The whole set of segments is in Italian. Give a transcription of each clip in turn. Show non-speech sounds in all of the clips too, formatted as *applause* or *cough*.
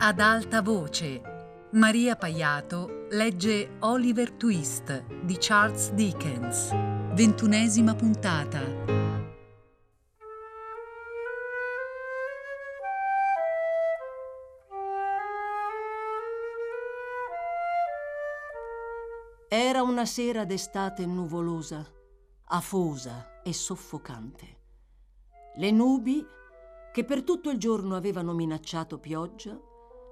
Ad alta voce, Maria Paiato legge Oliver Twist di Charles Dickens. Ventunesima puntata. Era una sera d'estate nuvolosa, afosa e soffocante. Le nubi, che per tutto il giorno avevano minacciato pioggia,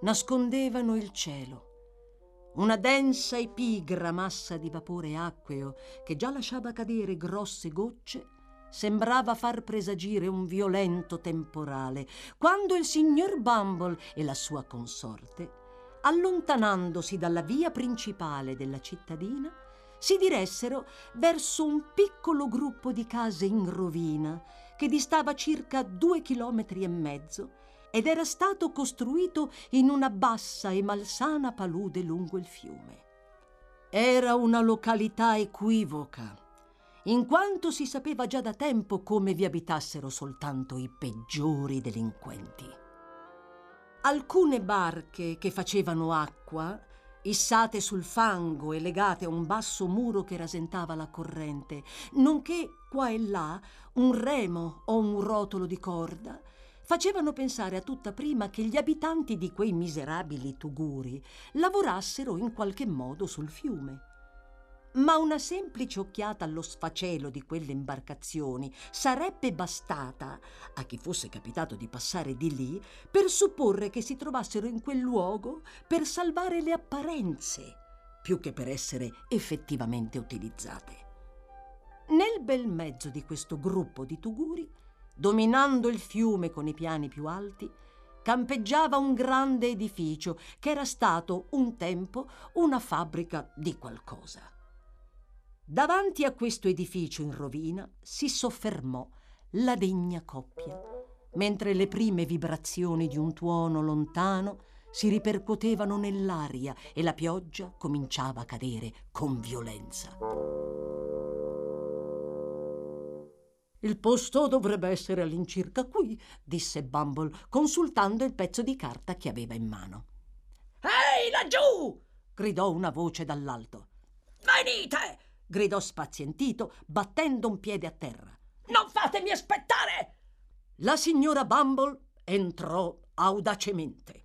nascondevano il cielo. Una densa e pigra massa di vapore acqueo che già lasciava cadere grosse gocce sembrava far presagire un violento temporale, quando il signor Bumble e la sua consorte, allontanandosi dalla via principale della cittadina, si diressero verso un piccolo gruppo di case in rovina che distava circa due chilometri e mezzo ed era stato costruito in una bassa e malsana palude lungo il fiume. Era una località equivoca, in quanto si sapeva già da tempo come vi abitassero soltanto i peggiori delinquenti. Alcune barche che facevano acqua, issate sul fango e legate a un basso muro che rasentava la corrente, nonché qua e là un remo o un rotolo di corda, facevano pensare a tutta prima che gli abitanti di quei miserabili tuguri lavorassero in qualche modo sul fiume. Ma una semplice occhiata allo sfacelo di quelle imbarcazioni sarebbe bastata, a chi fosse capitato di passare di lì, per supporre che si trovassero in quel luogo per salvare le apparenze, più che per essere effettivamente utilizzate. Nel bel mezzo di questo gruppo di tuguri dominando il fiume con i piani più alti, campeggiava un grande edificio che era stato un tempo una fabbrica di qualcosa. Davanti a questo edificio in rovina si soffermò la degna coppia, mentre le prime vibrazioni di un tuono lontano si ripercuotevano nell'aria e la pioggia cominciava a cadere con violenza. Il posto dovrebbe essere all'incirca qui, disse Bumble, consultando il pezzo di carta che aveva in mano. Ehi, laggiù! gridò una voce dall'alto. Venite! gridò spazientito, battendo un piede a terra. Non fatemi aspettare! La signora Bumble entrò audacemente.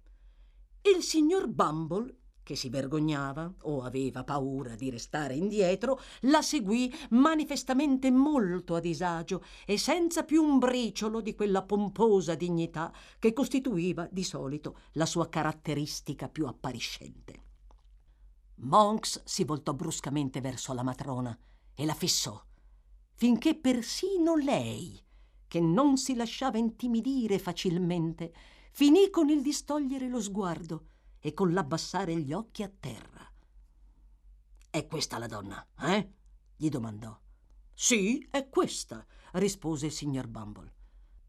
Il signor Bumble che si vergognava o aveva paura di restare indietro, la seguì manifestamente molto a disagio e senza più un briciolo di quella pomposa dignità che costituiva di solito la sua caratteristica più appariscente. Monks si voltò bruscamente verso la matrona e la fissò, finché persino lei, che non si lasciava intimidire facilmente, finì con il distogliere lo sguardo e con l'abbassare gli occhi a terra. È questa la donna, eh? gli domandò. Sì, è questa, rispose il signor Bumble.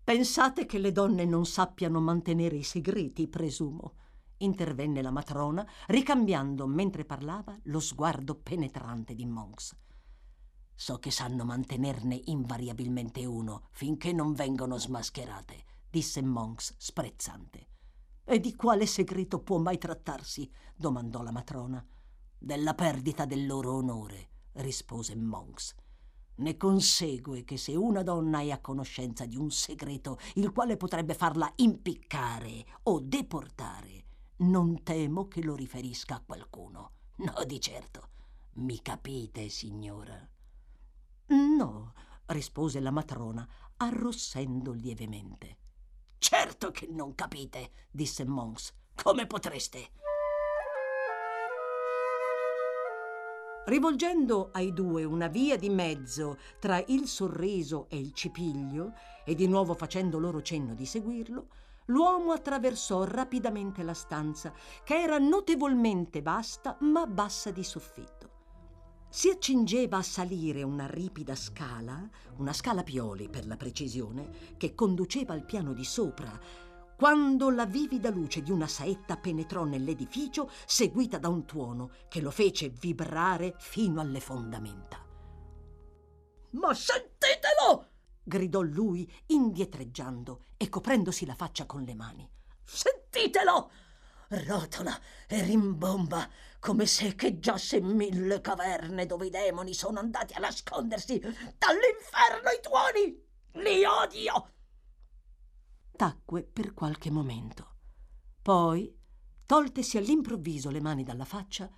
Pensate che le donne non sappiano mantenere i segreti, presumo, intervenne la matrona, ricambiando mentre parlava lo sguardo penetrante di Monks. So che sanno mantenerne invariabilmente uno finché non vengono smascherate, disse Monks sprezzante. E di quale segreto può mai trattarsi? domandò la matrona. Della perdita del loro onore, rispose Monks. Ne consegue che se una donna è a conoscenza di un segreto il quale potrebbe farla impiccare o deportare, non temo che lo riferisca a qualcuno. No, di certo. Mi capite, signora? No, rispose la matrona, arrossendo lievemente. Certo che non capite, disse Mons. Come potreste? Rivolgendo ai due una via di mezzo tra il sorriso e il cipiglio, e di nuovo facendo loro cenno di seguirlo, l'uomo attraversò rapidamente la stanza, che era notevolmente vasta ma bassa di soffitto. Si accingeva a salire una ripida scala, una scala pioli per la precisione, che conduceva al piano di sopra, quando la vivida luce di una saetta penetrò nell'edificio, seguita da un tuono che lo fece vibrare fino alle fondamenta. Ma sentitelo! gridò lui, indietreggiando e coprendosi la faccia con le mani. Sentitelo! Rotola e rimbomba come se echeggiasse mille caverne dove i demoni sono andati a nascondersi dall'inferno i tuoni. Li odio! Tacque per qualche momento. Poi, toltesi all'improvviso le mani dalla faccia,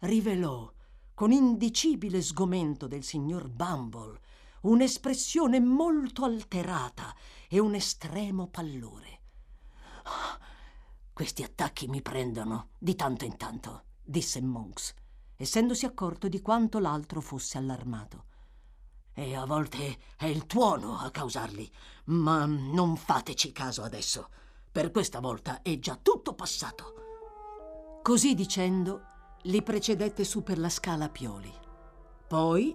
rivelò con indicibile sgomento del signor Bumble un'espressione molto alterata e un estremo pallore. Questi attacchi mi prendono di tanto in tanto, disse Monks, essendosi accorto di quanto l'altro fosse allarmato. E a volte è il tuono a causarli, ma non fateci caso adesso. Per questa volta è già tutto passato. Così dicendo, li precedette su per la scala pioli. Poi,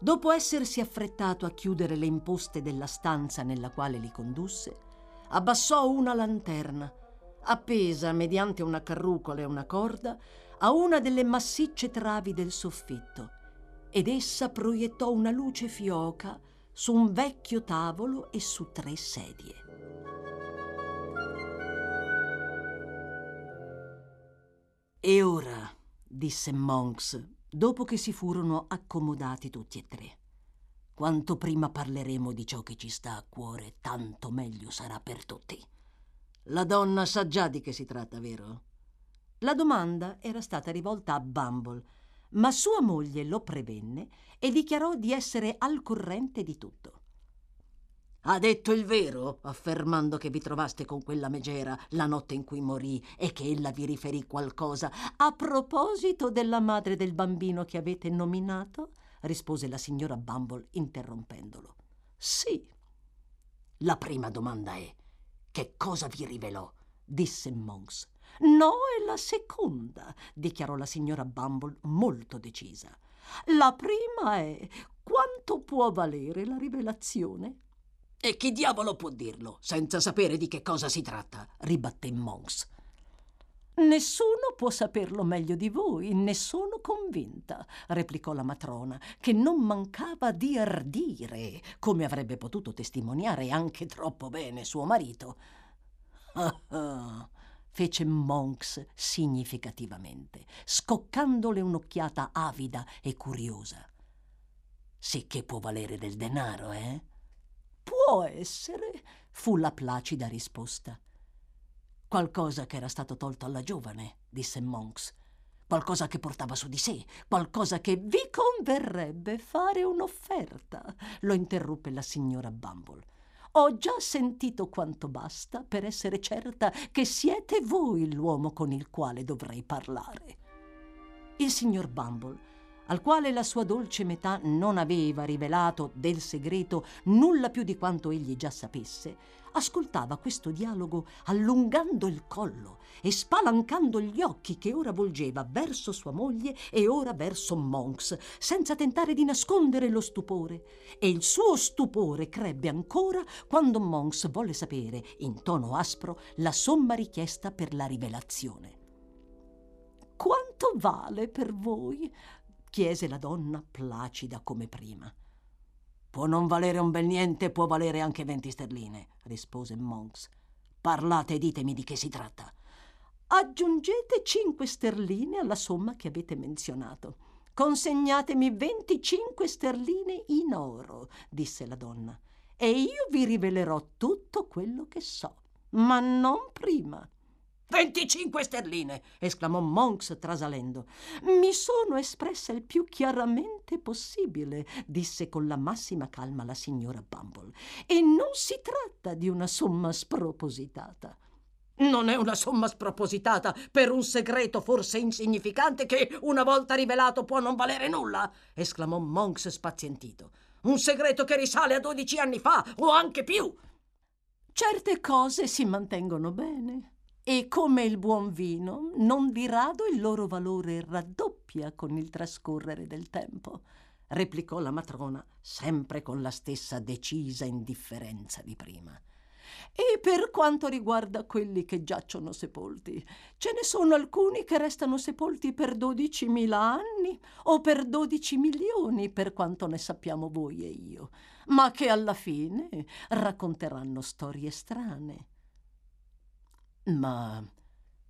dopo essersi affrettato a chiudere le imposte della stanza nella quale li condusse, abbassò una lanterna, appesa mediante una carrucola e una corda a una delle massicce travi del soffitto, ed essa proiettò una luce fioca su un vecchio tavolo e su tre sedie. E ora, disse Monks, dopo che si furono accomodati tutti e tre. Quanto prima parleremo di ciò che ci sta a cuore, tanto meglio sarà per tutti. La donna sa già di che si tratta, vero? La domanda era stata rivolta a Bumble, ma sua moglie lo prevenne e dichiarò di essere al corrente di tutto. Ha detto il vero, affermando che vi trovaste con quella megera la notte in cui morì e che ella vi riferì qualcosa a proposito della madre del bambino che avete nominato? rispose la signora Bumble interrompendolo. Sì. La prima domanda è che cosa vi rivelò? disse Monks. No, è la seconda, dichiarò la signora Bumble molto decisa. La prima è quanto può valere la rivelazione? E chi diavolo può dirlo, senza sapere di che cosa si tratta? ribatté Monks. Nessuno può saperlo meglio di voi, ne sono convinta, replicò la matrona, che non mancava di ardire, come avrebbe potuto testimoniare anche troppo bene suo marito. Ah *laughs* ah, fece Monks significativamente, scoccandole un'occhiata avida e curiosa. Sì che può valere del denaro, eh? Può essere, fu la placida risposta. Qualcosa che era stato tolto alla giovane, disse Monks. Qualcosa che portava su di sé, qualcosa che vi converrebbe fare un'offerta, lo interruppe la signora Bumble. Ho già sentito quanto basta per essere certa che siete voi l'uomo con il quale dovrei parlare. Il signor Bumble al quale la sua dolce metà non aveva rivelato del segreto nulla più di quanto egli già sapesse, ascoltava questo dialogo allungando il collo e spalancando gli occhi che ora volgeva verso sua moglie e ora verso Monks, senza tentare di nascondere lo stupore. E il suo stupore crebbe ancora quando Monks volle sapere, in tono aspro, la somma richiesta per la rivelazione. Quanto vale per voi? Chiese la donna placida come prima. Può non valere un bel niente, può valere anche venti sterline, rispose Monks. Parlate e ditemi di che si tratta. Aggiungete cinque sterline alla somma che avete menzionato. Consegnatemi venticinque sterline in oro, disse la donna, e io vi rivelerò tutto quello che so, ma non prima. 25 sterline! esclamò Monks trasalendo. Mi sono espressa il più chiaramente possibile, disse con la massima calma la signora Bumble. E non si tratta di una somma spropositata. Non è una somma spropositata per un segreto forse insignificante che, una volta rivelato, può non valere nulla, esclamò Monks spazientito. Un segreto che risale a dodici anni fa o anche più. Certe cose si mantengono bene e come il buon vino, non di rado il loro valore raddoppia con il trascorrere del tempo, replicò la matrona, sempre con la stessa decisa indifferenza di prima. E per quanto riguarda quelli che giacciono sepolti, ce ne sono alcuni che restano sepolti per dodicimila anni o per dodici milioni, per quanto ne sappiamo voi e io, ma che alla fine racconteranno storie strane ma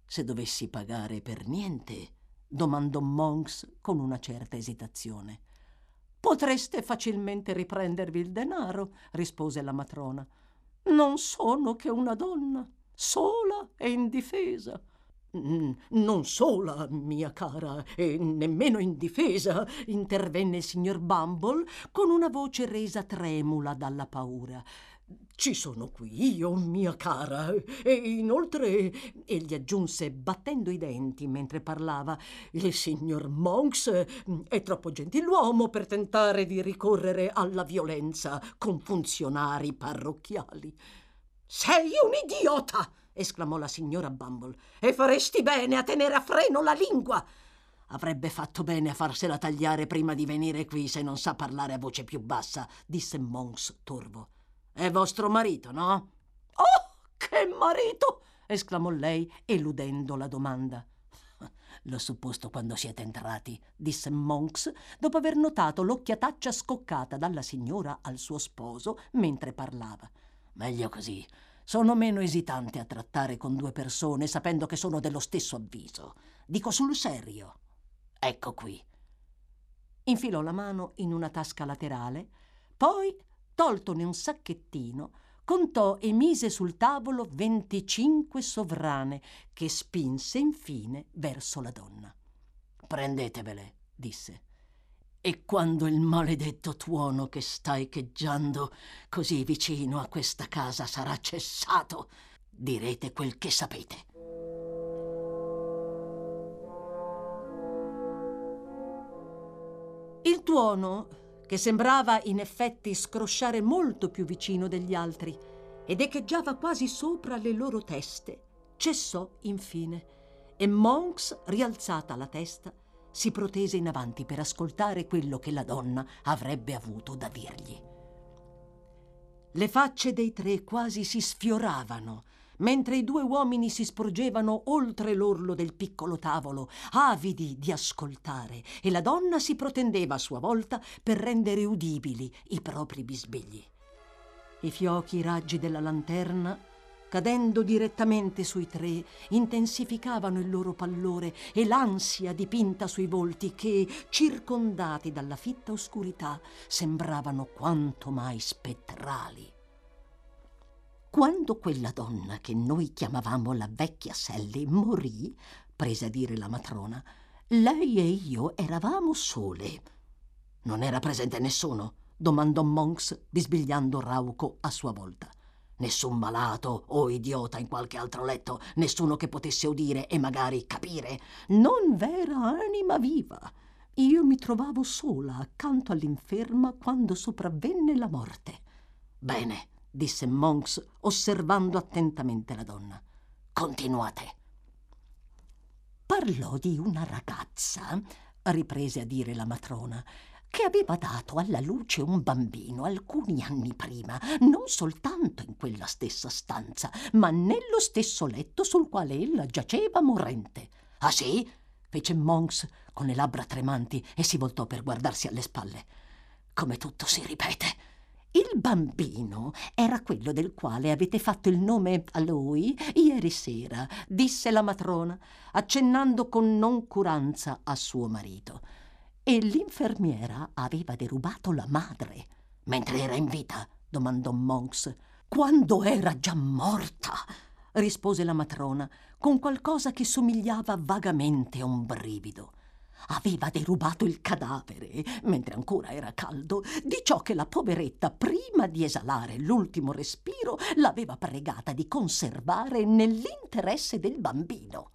se dovessi pagare per niente? domandò Monks con una certa esitazione. Potreste facilmente riprendervi il denaro, rispose la matrona. Non sono che una donna, sola e indifesa. Non sola, mia cara, e nemmeno indifesa, intervenne il signor Bumble con una voce resa tremula dalla paura. Ci sono qui io, mia cara, e inoltre, egli aggiunse battendo i denti mentre parlava, il signor Monks è troppo gentiluomo per tentare di ricorrere alla violenza con funzionari parrocchiali. Sei un idiota! esclamò la signora Bumble, e faresti bene a tenere a freno la lingua. Avrebbe fatto bene a farsela tagliare prima di venire qui se non sa parlare a voce più bassa, disse Monks torvo. È vostro marito, no? Oh, che marito! esclamò lei, eludendo la domanda. L'ho supposto quando siete entrati, disse Monks, dopo aver notato l'occhiataccia scoccata dalla signora al suo sposo mentre parlava. Meglio così. Sono meno esitante a trattare con due persone sapendo che sono dello stesso avviso. Dico sul serio. Ecco qui. Infilò la mano in una tasca laterale, poi toltone un sacchettino, contò e mise sul tavolo venticinque sovrane che spinse infine verso la donna. Prendetevele, disse. E quando il maledetto tuono che sta echeggiando così vicino a questa casa sarà cessato, direte quel che sapete. Il tuono che sembrava in effetti scrosciare molto più vicino degli altri ed echeggiava quasi sopra le loro teste, cessò infine e Monks, rialzata la testa, si protese in avanti per ascoltare quello che la donna avrebbe avuto da dirgli. Le facce dei tre quasi si sfioravano mentre i due uomini si sporgevano oltre l'orlo del piccolo tavolo, avidi di ascoltare, e la donna si protendeva a sua volta per rendere udibili i propri bisbigli. I fiochi raggi della lanterna, cadendo direttamente sui tre, intensificavano il loro pallore e l'ansia dipinta sui volti che, circondati dalla fitta oscurità, sembravano quanto mai spettrali. Quando quella donna che noi chiamavamo la vecchia Sally morì, prese a dire la matrona, lei e io eravamo sole. Non era presente nessuno? domandò Monks, bisbigliando rauco a sua volta. Nessun malato o idiota in qualche altro letto, nessuno che potesse udire e magari capire. Non vera anima viva. Io mi trovavo sola accanto all'inferma quando sopravvenne la morte. Bene, disse Monks, osservando attentamente la donna. Continuate. Parlò di una ragazza, riprese a dire la matrona, che aveva dato alla luce un bambino alcuni anni prima, non soltanto in quella stessa stanza, ma nello stesso letto sul quale ella giaceva morente. Ah sì? fece Monks con le labbra tremanti e si voltò per guardarsi alle spalle. Come tutto si ripete. Il bambino era quello del quale avete fatto il nome a lui ieri sera, disse la matrona, accennando con noncuranza a suo marito. E l'infermiera aveva derubato la madre. Mentre era in vita? domandò Monks. Quando era già morta? rispose la matrona, con qualcosa che somigliava vagamente a un brivido aveva derubato il cadavere, mentre ancora era caldo, di ciò che la poveretta, prima di esalare l'ultimo respiro, l'aveva pregata di conservare nell'interesse del bambino.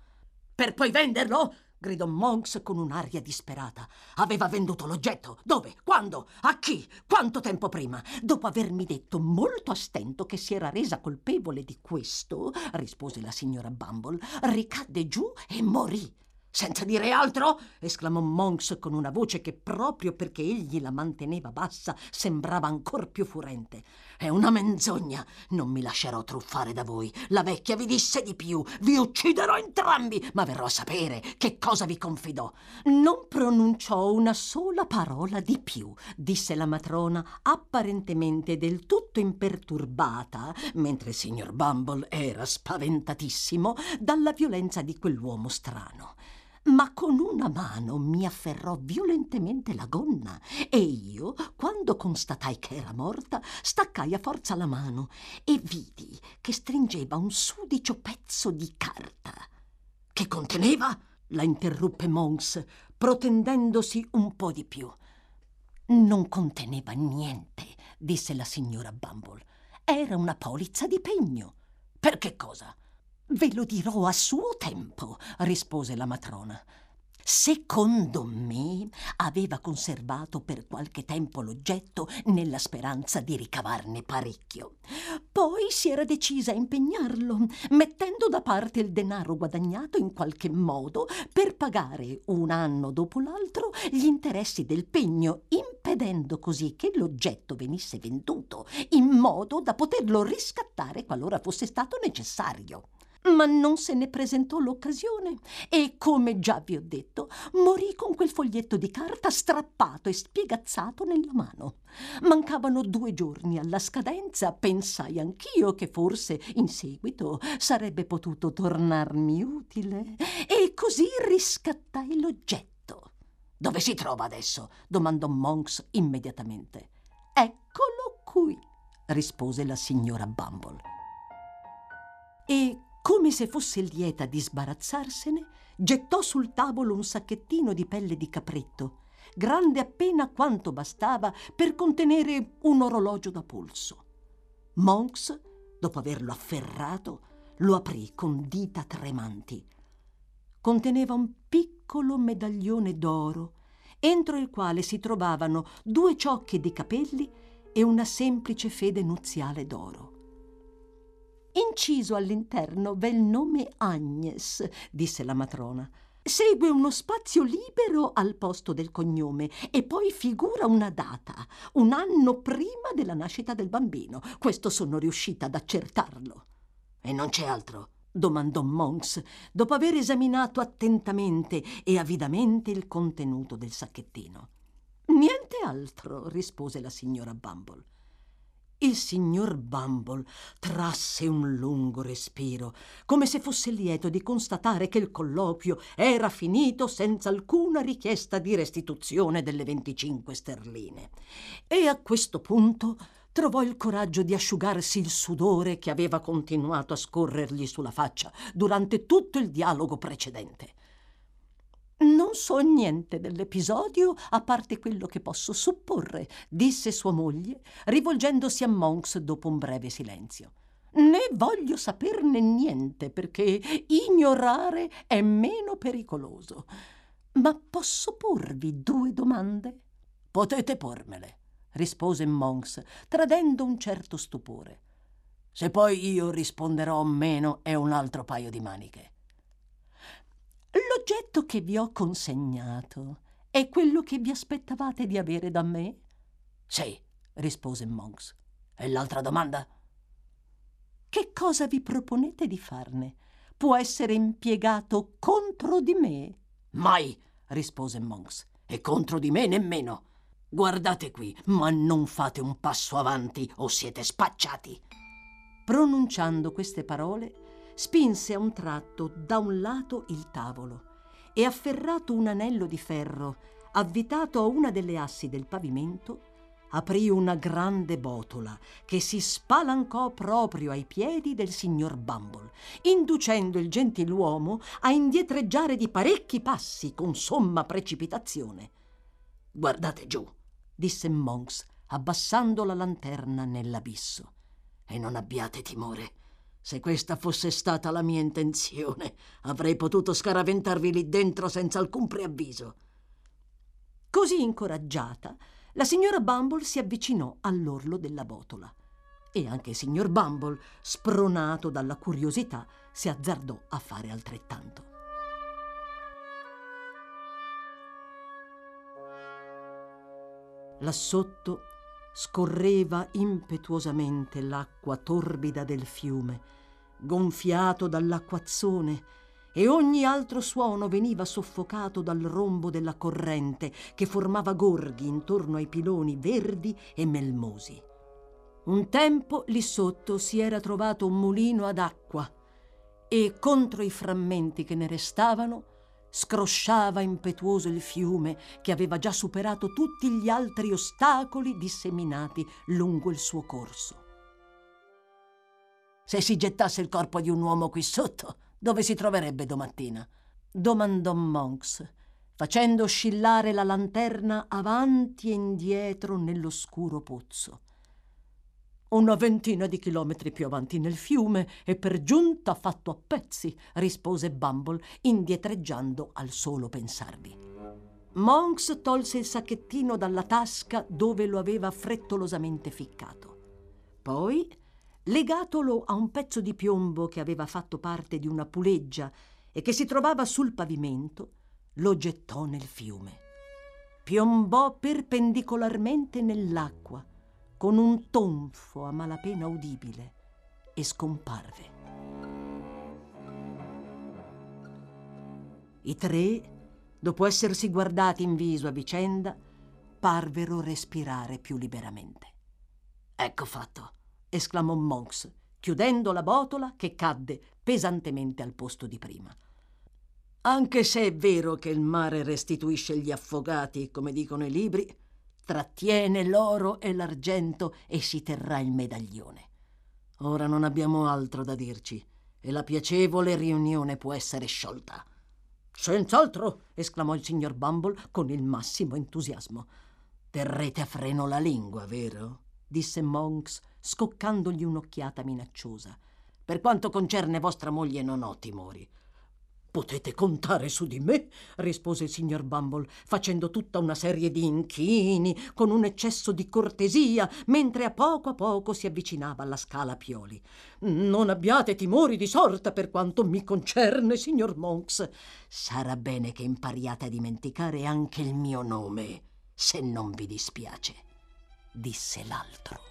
Per poi venderlo? gridò Monks con un'aria disperata. Aveva venduto l'oggetto. Dove? Quando? A chi? Quanto tempo prima? Dopo avermi detto molto a stento che si era resa colpevole di questo, rispose la signora Bumble, ricadde giù e morì. Senza dire altro? esclamò Monks con una voce che proprio perché egli la manteneva bassa sembrava ancor più furente. È una menzogna. Non mi lascerò truffare da voi. La vecchia vi disse di più. Vi ucciderò entrambi, ma verrò a sapere che cosa vi confidò. Non pronunciò una sola parola di più, disse la matrona, apparentemente del tutto imperturbata, mentre il signor Bumble era spaventatissimo dalla violenza di quell'uomo strano ma con una mano mi afferrò violentemente la gonna e io, quando constatai che era morta, staccai a forza la mano e vidi che stringeva un sudicio pezzo di carta. Che conteneva? la interruppe Mons, protendendosi un po' di più. Non conteneva niente, disse la signora Bumble. Era una polizza di pegno. Per che cosa? Ve lo dirò a suo tempo, rispose la matrona. Secondo me aveva conservato per qualche tempo l'oggetto nella speranza di ricavarne parecchio. Poi si era decisa a impegnarlo, mettendo da parte il denaro guadagnato in qualche modo per pagare un anno dopo l'altro gli interessi del pegno, impedendo così che l'oggetto venisse venduto in modo da poterlo riscattare qualora fosse stato necessario ma non se ne presentò l'occasione e, come già vi ho detto, morì con quel foglietto di carta strappato e spiegazzato nella mano. Mancavano due giorni alla scadenza, pensai anch'io che forse in seguito sarebbe potuto tornarmi utile e così riscattai l'oggetto. Dove si trova adesso? domandò Monks immediatamente. Eccolo qui, rispose la signora Bumble. E come se fosse lieta di sbarazzarsene, gettò sul tavolo un sacchettino di pelle di capretto, grande appena quanto bastava per contenere un orologio da polso. Monks, dopo averlo afferrato, lo aprì con dita tremanti. Conteneva un piccolo medaglione d'oro, entro il quale si trovavano due ciocche di capelli e una semplice fede nuziale d'oro. Inciso all'interno v'è il nome Agnes, disse la matrona. Segue uno spazio libero al posto del cognome e poi figura una data, un anno prima della nascita del bambino. Questo sono riuscita ad accertarlo. E non c'è altro? domandò Monks, dopo aver esaminato attentamente e avidamente il contenuto del sacchettino. Niente altro, rispose la signora Bumble. Il signor Bumble trasse un lungo respiro, come se fosse lieto di constatare che il colloquio era finito senza alcuna richiesta di restituzione delle 25 sterline. E a questo punto trovò il coraggio di asciugarsi il sudore che aveva continuato a scorrergli sulla faccia durante tutto il dialogo precedente. Non so niente dell'episodio a parte quello che posso supporre, disse sua moglie, rivolgendosi a Monks dopo un breve silenzio. Né voglio saperne niente perché ignorare è meno pericoloso. Ma posso porvi due domande? Potete pormele, rispose Monks, tradendo un certo stupore. Se poi io risponderò meno è un altro paio di maniche. L'oggetto che vi ho consegnato è quello che vi aspettavate di avere da me? Sì, rispose Monks. E l'altra domanda? Che cosa vi proponete di farne? Può essere impiegato contro di me? Mai, rispose Monks. E contro di me nemmeno. Guardate qui, ma non fate un passo avanti o siete spacciati. Pronunciando queste parole, spinse a un tratto da un lato il tavolo e afferrato un anello di ferro avvitato a una delle assi del pavimento, aprì una grande botola che si spalancò proprio ai piedi del signor Bumble, inducendo il gentiluomo a indietreggiare di parecchi passi con somma precipitazione. Guardate giù, disse Monks, abbassando la lanterna nell'abisso, e non abbiate timore. Se questa fosse stata la mia intenzione, avrei potuto scaraventarvi lì dentro senza alcun preavviso. Così incoraggiata, la signora Bumble si avvicinò all'orlo della botola. E anche il signor Bumble, spronato dalla curiosità, si azzardò a fare altrettanto. Là sotto scorreva impetuosamente l'acqua torbida del fiume, gonfiato dall'acquazzone, e ogni altro suono veniva soffocato dal rombo della corrente che formava gorghi intorno ai piloni verdi e melmosi. Un tempo lì sotto si era trovato un mulino ad acqua e contro i frammenti che ne restavano scrosciava impetuoso il fiume che aveva già superato tutti gli altri ostacoli disseminati lungo il suo corso. Se si gettasse il corpo di un uomo qui sotto, dove si troverebbe domattina? domandò Monks, facendo oscillare la lanterna avanti e indietro nell'oscuro pozzo una ventina di chilometri più avanti nel fiume e per giunta fatto a pezzi, rispose Bumble, indietreggiando al solo pensarvi. Monks tolse il sacchettino dalla tasca dove lo aveva frettolosamente ficcato. Poi, legatolo a un pezzo di piombo che aveva fatto parte di una puleggia e che si trovava sul pavimento, lo gettò nel fiume. Piombò perpendicolarmente nell'acqua con un tonfo a malapena udibile e scomparve. I tre, dopo essersi guardati in viso a vicenda, parvero respirare più liberamente. Ecco fatto, esclamò Monks, chiudendo la botola che cadde pesantemente al posto di prima. Anche se è vero che il mare restituisce gli affogati, come dicono i libri, trattiene l'oro e l'argento e si terrà il medaglione. Ora non abbiamo altro da dirci e la piacevole riunione può essere sciolta. Senz'altro, esclamò il signor Bumble con il massimo entusiasmo. Terrete a freno la lingua, vero? disse Monks, scoccandogli un'occhiata minacciosa. Per quanto concerne vostra moglie non ho timori. Potete contare su di me, rispose il signor Bumble, facendo tutta una serie di inchini, con un eccesso di cortesia, mentre a poco a poco si avvicinava alla scala Pioli. Non abbiate timori di sorta per quanto mi concerne, signor Monks. Sarà bene che impariate a dimenticare anche il mio nome, se non vi dispiace, disse l'altro.